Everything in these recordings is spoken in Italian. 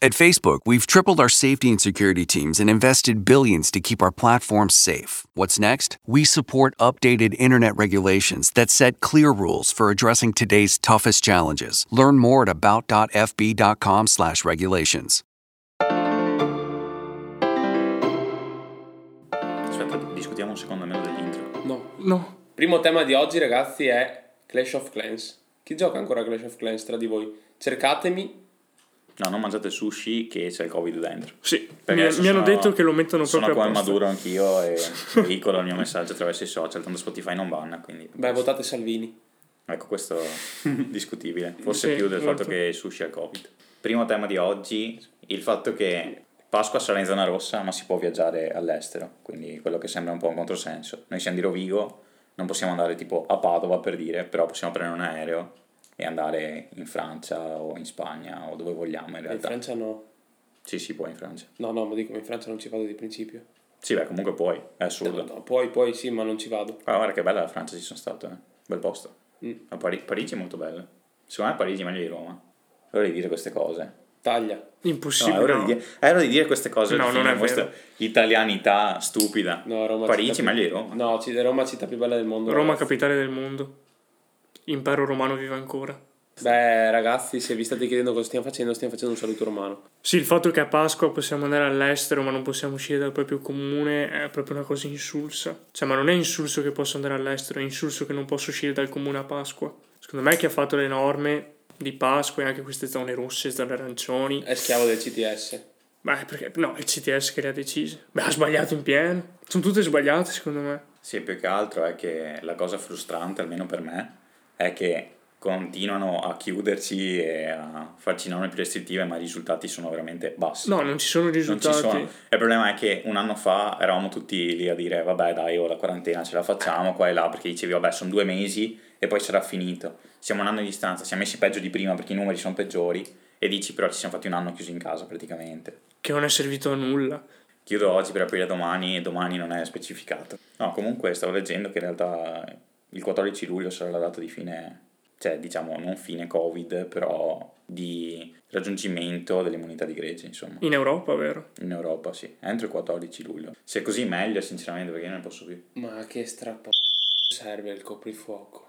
At Facebook, we've tripled our safety and security teams and invested billions to keep our platforms safe. What's next? We support updated internet regulations that set clear rules for addressing today's toughest challenges. Learn more at about.fb.com/regulations. Aspetta, discutiamo un secondo almeno dell'intro. No. No. Primo tema di oggi, ragazzi, è Clash of Clans. Chi gioca ancora a Clash of Clans tra di voi? Cercatemi. No, non mangiate sushi che c'è il covid dentro. Sì, mi, mi hanno sono- detto che lo mettono Sono proprio come apposta. Maduro anch'io e veicolo il mio messaggio attraverso i social, tanto Spotify non banna, quindi... Beh, votate Salvini. Ecco, questo discutibile. Forse Sì, più del molto. fatto che sushi al Covid. Primo tema di oggi, il fatto che Pasqua sarà in zona rossa, ma si può viaggiare all'estero, quindi quello che sembra un po' un controsenso. Noi siamo di Rovigo, non possiamo andare tipo a Padova per dire, però possiamo prendere un aereo e andare in Francia o in Spagna o dove vogliamo in In realtà. Francia no. Sì, sì, puoi in Francia. No, no, ma dico, in Francia non ci vado di principio. Sì, beh, comunque puoi, è assurdo. No, no, poi, poi sì, ma non ci vado. Ah, guarda che bella la Francia, ci sono stato, eh. Bel posto. Mm. A Pari- Parigi è molto bella. Secondo me Parigi è meglio di Roma. È ora di dire queste cose. Taglia. No, Impossibile. è ora, no. di dire, è ora di dire queste cose. No, non è questa vero. Italianità stupida. No, Roma Parigi città più- meglio di Roma. No, Roma è la città più bella del mondo. Roma, ragazzi. capitale del mondo. Impero romano vive ancora. Beh, ragazzi, se vi state chiedendo cosa stiamo facendo, stiamo facendo un saluto romano. Sì, il fatto che a Pasqua possiamo andare all'estero ma non possiamo uscire dal proprio comune è proprio una cosa insulsa. Cioè, ma non è insulso che posso andare all'estero, è insulso che non posso uscire dal comune a Pasqua. Secondo me chi ha fatto le norme di Pasqua e anche queste zone rosse, zone arancioni, È schiavo del CTS. beh, perché no, è il CTS che le ha decise. Beh, ha sbagliato in pieno. Sono tutte sbagliate, secondo me. Sì, più che altro è che la cosa frustrante, almeno per me, è che continuano a chiuderci e a farci norme più restrittive, ma i risultati sono veramente bassi. No, non ci sono Non ci risultati. sono. Il problema è che un anno fa eravamo tutti lì a dire vabbè dai, ora la quarantena ce la facciamo qua e là, perché dicevi vabbè sono due mesi e poi sarà finito. Siamo un anno di distanza, siamo messi peggio di prima perché i numeri sono peggiori e dici però ci siamo fatti un anno chiusi in casa praticamente. Che non è servito a nulla. Chiudo oggi per aprire domani e domani non è specificato. No, comunque stavo leggendo che in realtà il 14 luglio sarà la data di fine, cioè diciamo non fine Covid, però di raggiungimento dell'immunità di gregge, insomma. In Europa, vero? In Europa, sì, entro il 14 luglio. Se è così meglio, sinceramente, perché io non ne posso più. Ma che strappo serve il coprifuoco?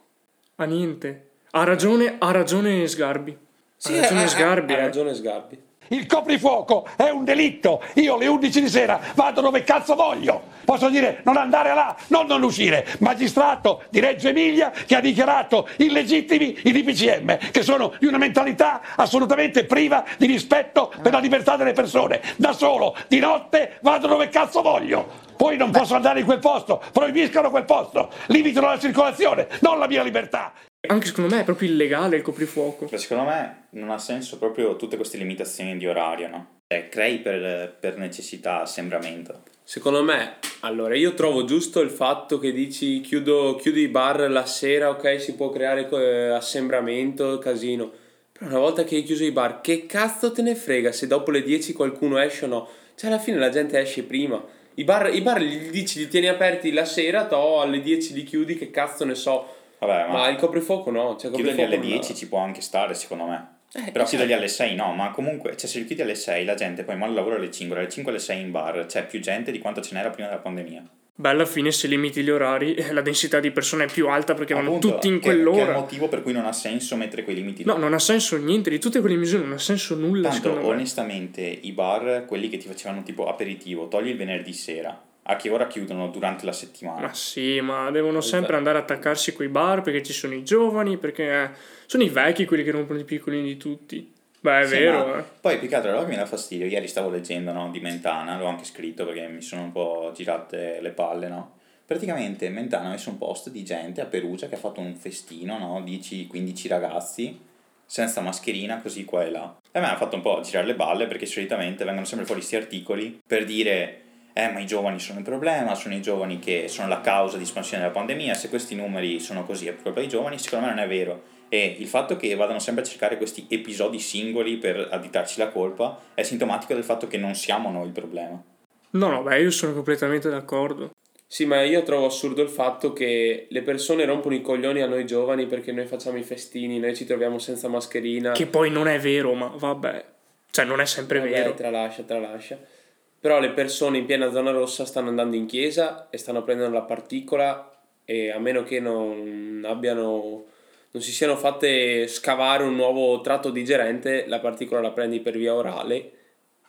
Ah, niente. Ha ragione, ha ragione Sgarbi. ha ragione Sgarbi. Ha eh. ragione Sgarbi. Il coprifuoco è un delitto. Io alle 11 di sera vado dove cazzo voglio. Posso dire non andare là, non non uscire. Magistrato di Reggio Emilia che ha dichiarato illegittimi i DPCM, che sono di una mentalità assolutamente priva di rispetto per la libertà delle persone. Da solo, di notte, vado dove cazzo voglio. Poi non posso andare in quel posto, proibiscono quel posto, limitano la circolazione, non la mia libertà. Anche secondo me è proprio illegale il coprifuoco. Beh, secondo me non ha senso proprio tutte queste limitazioni di orario, no? Cioè, crei per, per necessità, assembramento. Secondo me, allora, io trovo giusto il fatto che dici chiudo, chiudi i bar la sera, ok, si può creare eh, assembramento, casino. Però una volta che hai chiuso i bar, che cazzo te ne frega se dopo le 10 qualcuno esce o no? Cioè, alla fine la gente esce prima. I bar, i bar gli dici, li tieni aperti la sera, to alle 10 li chiudi, che cazzo ne so. Vabbè, ma, Ma il coprifuoco no, cioè chiuderli alle non- 10 ci può anche stare, secondo me. Eh, Però chiuderli alle 6 no, ma comunque, cioè se li chiudi alle 6 la gente poi molla il lavoro alle 5, alle 5 alle 6 in bar, c'è più gente di quanto ce n'era prima della pandemia. Beh, alla fine se limiti gli orari, la densità di persone è più alta perché vanno Appunto, tutti in che- Che è il quell'ora. motivo per cui non ha senso mettere quei limiti No, non ha senso niente, di tutte quelle misure non ha senso nulla Tanto onestamente i bar, quelli che ti facevano tipo aperitivo, togli il venerdì sera, a che ora chiudono durante la settimana? Ma sì, ma devono sempre andare a attaccarsi coi bar perché ci sono i giovani, perché eh, sono i vecchi quelli che rompono i piccolini di tutti. Beh, è Sì, vero, eh. Poi più che altro roba che mi dà fastidio, ieri stavo leggendo no, di Mentana, l'ho anche scritto perché mi sono un po' girate le palle, no? Praticamente Mentana ha messo un post di gente a Perugia che ha fatto un festino, no? 10-15 ragazzi senza mascherina così qua e là. E a me ha fatto un po' girare le balle perché solitamente vengono sempre fuori questi articoli per dire eh ma i giovani sono il problema, sono i giovani che sono la causa di espansione della pandemia, se questi numeri sono così è per colpa dei giovani, secondo me non è vero. E il fatto che vadano sempre a cercare questi episodi singoli per additarci la colpa è sintomatico del fatto che non siamo noi il problema. No, no, beh, io sono completamente d'accordo. Sì, ma io trovo assurdo il fatto che le persone rompono i coglioni a noi giovani perché noi facciamo i festini, noi ci troviamo senza mascherina. Che poi non è vero, ma vabbè. Cioè, non è sempre Vabbè, vero. Tralascia, tralascia. Però le persone in piena zona rossa stanno andando in chiesa e stanno prendendo la particola e a meno che non abbiano non si siano fatte scavare un nuovo tratto digerente, la particola la prendi per via orale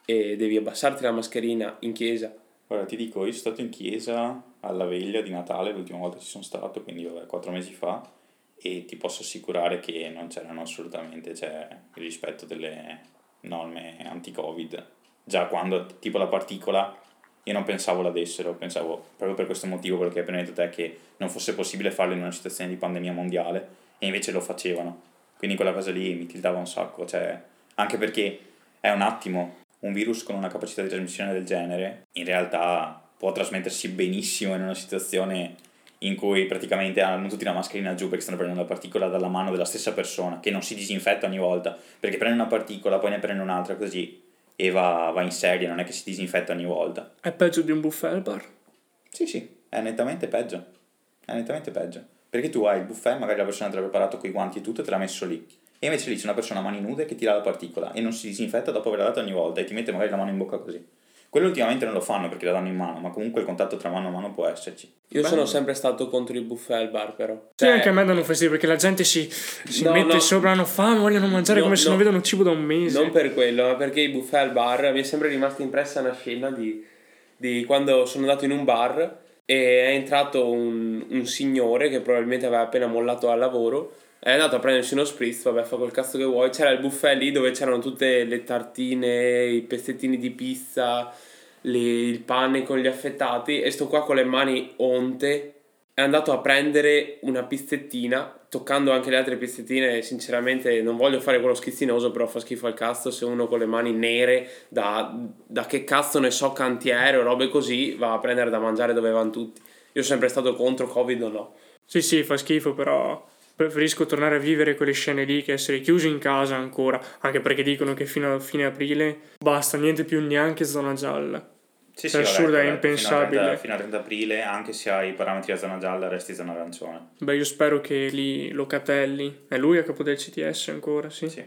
e devi abbassarti la mascherina in chiesa. Guarda, ti dico, io sono stato in chiesa alla veglia di Natale, l'ultima volta ci sono stato, quindi vabbè, quattro mesi fa, e ti posso assicurare che non c'erano assolutamente cioè, il rispetto delle norme anti-Covid. Già quando, tipo la particola, io non pensavo la dessero, pensavo proprio per questo motivo, quello che hai appena detto te, che non fosse possibile farlo in una situazione di pandemia mondiale, e invece lo facevano. Quindi quella cosa lì mi tildava un sacco, cioè, anche perché è un attimo, un virus con una capacità di trasmissione del genere, in realtà può trasmettersi benissimo in una situazione in cui praticamente hanno tutti la mascherina giù perché stanno prendendo la particola dalla mano della stessa persona, che non si disinfetta ogni volta, perché prende una particola, poi ne prende un'altra così e va, va in serie, non è che si disinfetta ogni volta. È peggio di un buffet al bar. Sì, sì, è nettamente peggio. È nettamente peggio. Perché tu hai il buffet, magari la persona te l'ha preparato con i guanti e tutto e te l'ha messo lì. E invece lì c'è una persona a mani nude che tira la particola e non si disinfetta dopo averla data ogni volta e ti mette magari la mano in bocca così. Quello ultimamente non lo fanno perché la danno in mano, ma comunque il contatto tra mano a mano può esserci. Io Beh, sono sempre stato contro il buffet al bar, però. Sì, Cioè, anche a me danno fastidio perché la gente si, si No, mette no. sopra, hanno fame, vogliono mangiare No, come se no. non vedono cibo da un mese. Non per quello, ma perché i buffet al bar mi è sempre rimasta impressa una scena di, di quando sono andato in un bar e è entrato un, un signore che probabilmente aveva appena mollato al lavoro. È andato a prendersi uno spritz, vabbè, fa quel cazzo che vuoi. C'era il buffet lì dove c'erano tutte le tartine, i pezzettini di pizza, le- il pane con gli affettati. E sto qua con le mani onte. È andato a prendere una pizzettina, toccando anche le altre pizzettine. Sinceramente, non voglio fare quello schizzinoso, però fa schifo al cazzo. Se uno con le mani nere, da, da che cazzo ne so, cantiere o robe così, va a prendere da mangiare dove vanno tutti. Io sono sempre stato contro Covid o no. Sì, sì, fa schifo, però preferisco tornare a vivere quelle scene lì che essere chiuso in casa ancora, anche perché dicono che fino a fine aprile basta, niente più neanche zona gialla. Sì, È assurdo, è Fino impensabile. al, 30, fino al 30 aprile, anche se hai i parametri a zona gialla, resti zona arancione. Beh, io spero che lì Locatelli, è lui a capo del CTS ancora, sì? Sì.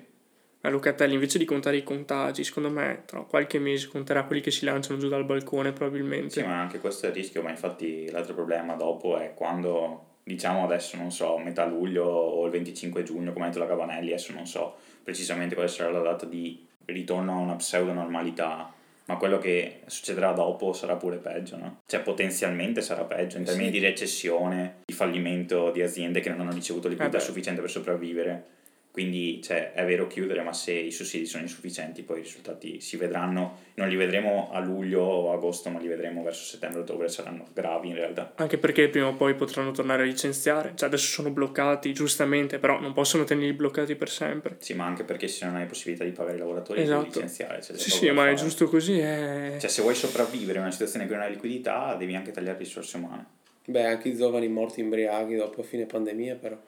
A Locatelli, invece di contare i contagi, secondo me tra qualche mese conterà quelli che si lanciano giù dal balcone probabilmente. Sì, ma anche questo è il rischio, ma infatti l'altro problema dopo è quando, diciamo adesso, non so, metà luglio o il 25 giugno, come ha detto la Cavanelli, adesso non so precisamente quale sarà la data di ritorno a una pseudo normalità, ma quello che succederà dopo sarà pure peggio, no? Cioè potenzialmente sarà peggio in termini Sì. di recessione, di fallimento di aziende che non hanno ricevuto liquidità Eh sufficiente per sopravvivere. Quindi, cioè, è vero chiudere, ma se i sussidi sono insufficienti, poi i risultati si vedranno. Non li vedremo a luglio o agosto, ma li vedremo verso settembre-ottobre, saranno gravi in realtà. Anche perché prima o poi potranno tornare a licenziare, cioè adesso sono bloccati giustamente, però non possono tenerli bloccati per sempre. Sì, ma anche perché se non hai possibilità di pagare i lavoratori, devi Esatto. licenziare. cioè, Sì, sì, ma è fare. giusto così, è... Cioè, se vuoi sopravvivere in una situazione in cui non hai liquidità, devi anche tagliare risorse umane. Beh, anche i giovani morti imbriachi dopo fine pandemia, però.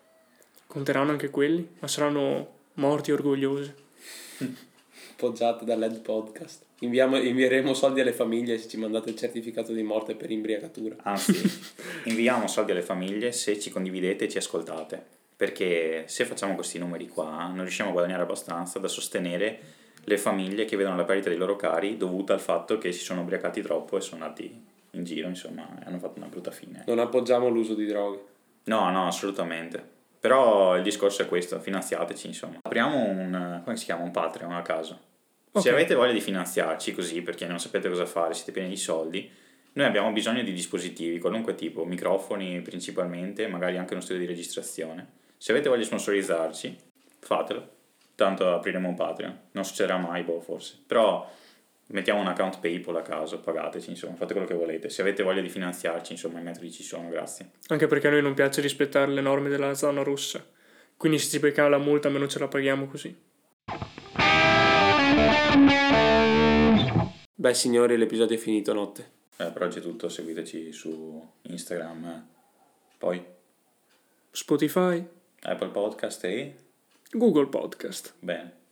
Conteranno anche quelli, ma saranno morti orgogliosi. Appoggiate dall'Ed Podcast. Inviamo- invieremo soldi alle famiglie se ci mandate il certificato di morte per imbriacatura. Anzi, inviamo soldi alle famiglie se ci condividete e ci ascoltate. Perché se facciamo questi numeri qua, non riusciamo a guadagnare abbastanza da sostenere le famiglie che vedono la perdita dei loro cari dovuta al fatto che si sono ubriacati troppo e sono andati in giro, insomma, e hanno fatto una brutta fine. Non appoggiamo l'uso di droghe. No, no, assolutamente. Però il discorso è questo, finanziateci, insomma. Apriamo un, come si chiama, un Patreon a caso. Se Ok. avete voglia di finanziarci così, perché non sapete cosa fare, siete pieni di soldi, noi abbiamo bisogno di dispositivi, qualunque tipo, microfoni principalmente, magari anche uno studio di registrazione. Se avete voglia di sponsorizzarci, fatelo. Tanto apriremo un Patreon. Non succederà mai, boh, forse. Però mettiamo un account PayPal a caso, pagateci, insomma, fate quello che volete. Se avete voglia di finanziarci, insomma, i metodi ci sono, grazie. Anche perché a noi non piace rispettare le norme della zona rossa. Quindi se ci becchiamo la multa almeno ce la paghiamo così. Beh, signori, l'episodio è finito notte. Eh, per oggi è tutto, seguiteci su Instagram, poi Spotify, Apple Podcast e... Google Podcast. Bene,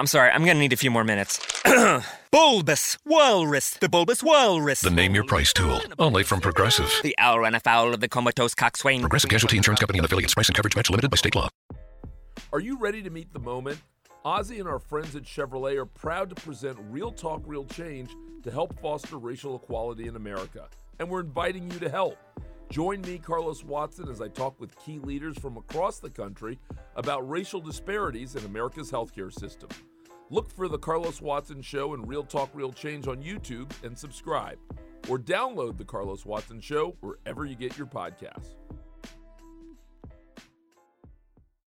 I'm sorry, I'm gonna need a few more minutes. bulbous Walrus, the Bulbous Walrus. The Name Your Price tool, only from Progressive. The owl ran afoul of the comatose coxswain. Progressive Casualty Insurance Company and affiliates. Price and coverage match limited by state law. Are you ready to meet the moment? Ozzy and our friends at Chevrolet are proud to present Real Talk, Real Change to help foster racial equality in America. And we're inviting you to help. Join me, Carlos Watson, as I talk with key leaders from across the country about racial disparities in America's healthcare system. Look for The Carlos Watson Show and Real Talk, Real Change on YouTube and subscribe. Or download The Carlos Watson Show wherever you get your podcasts.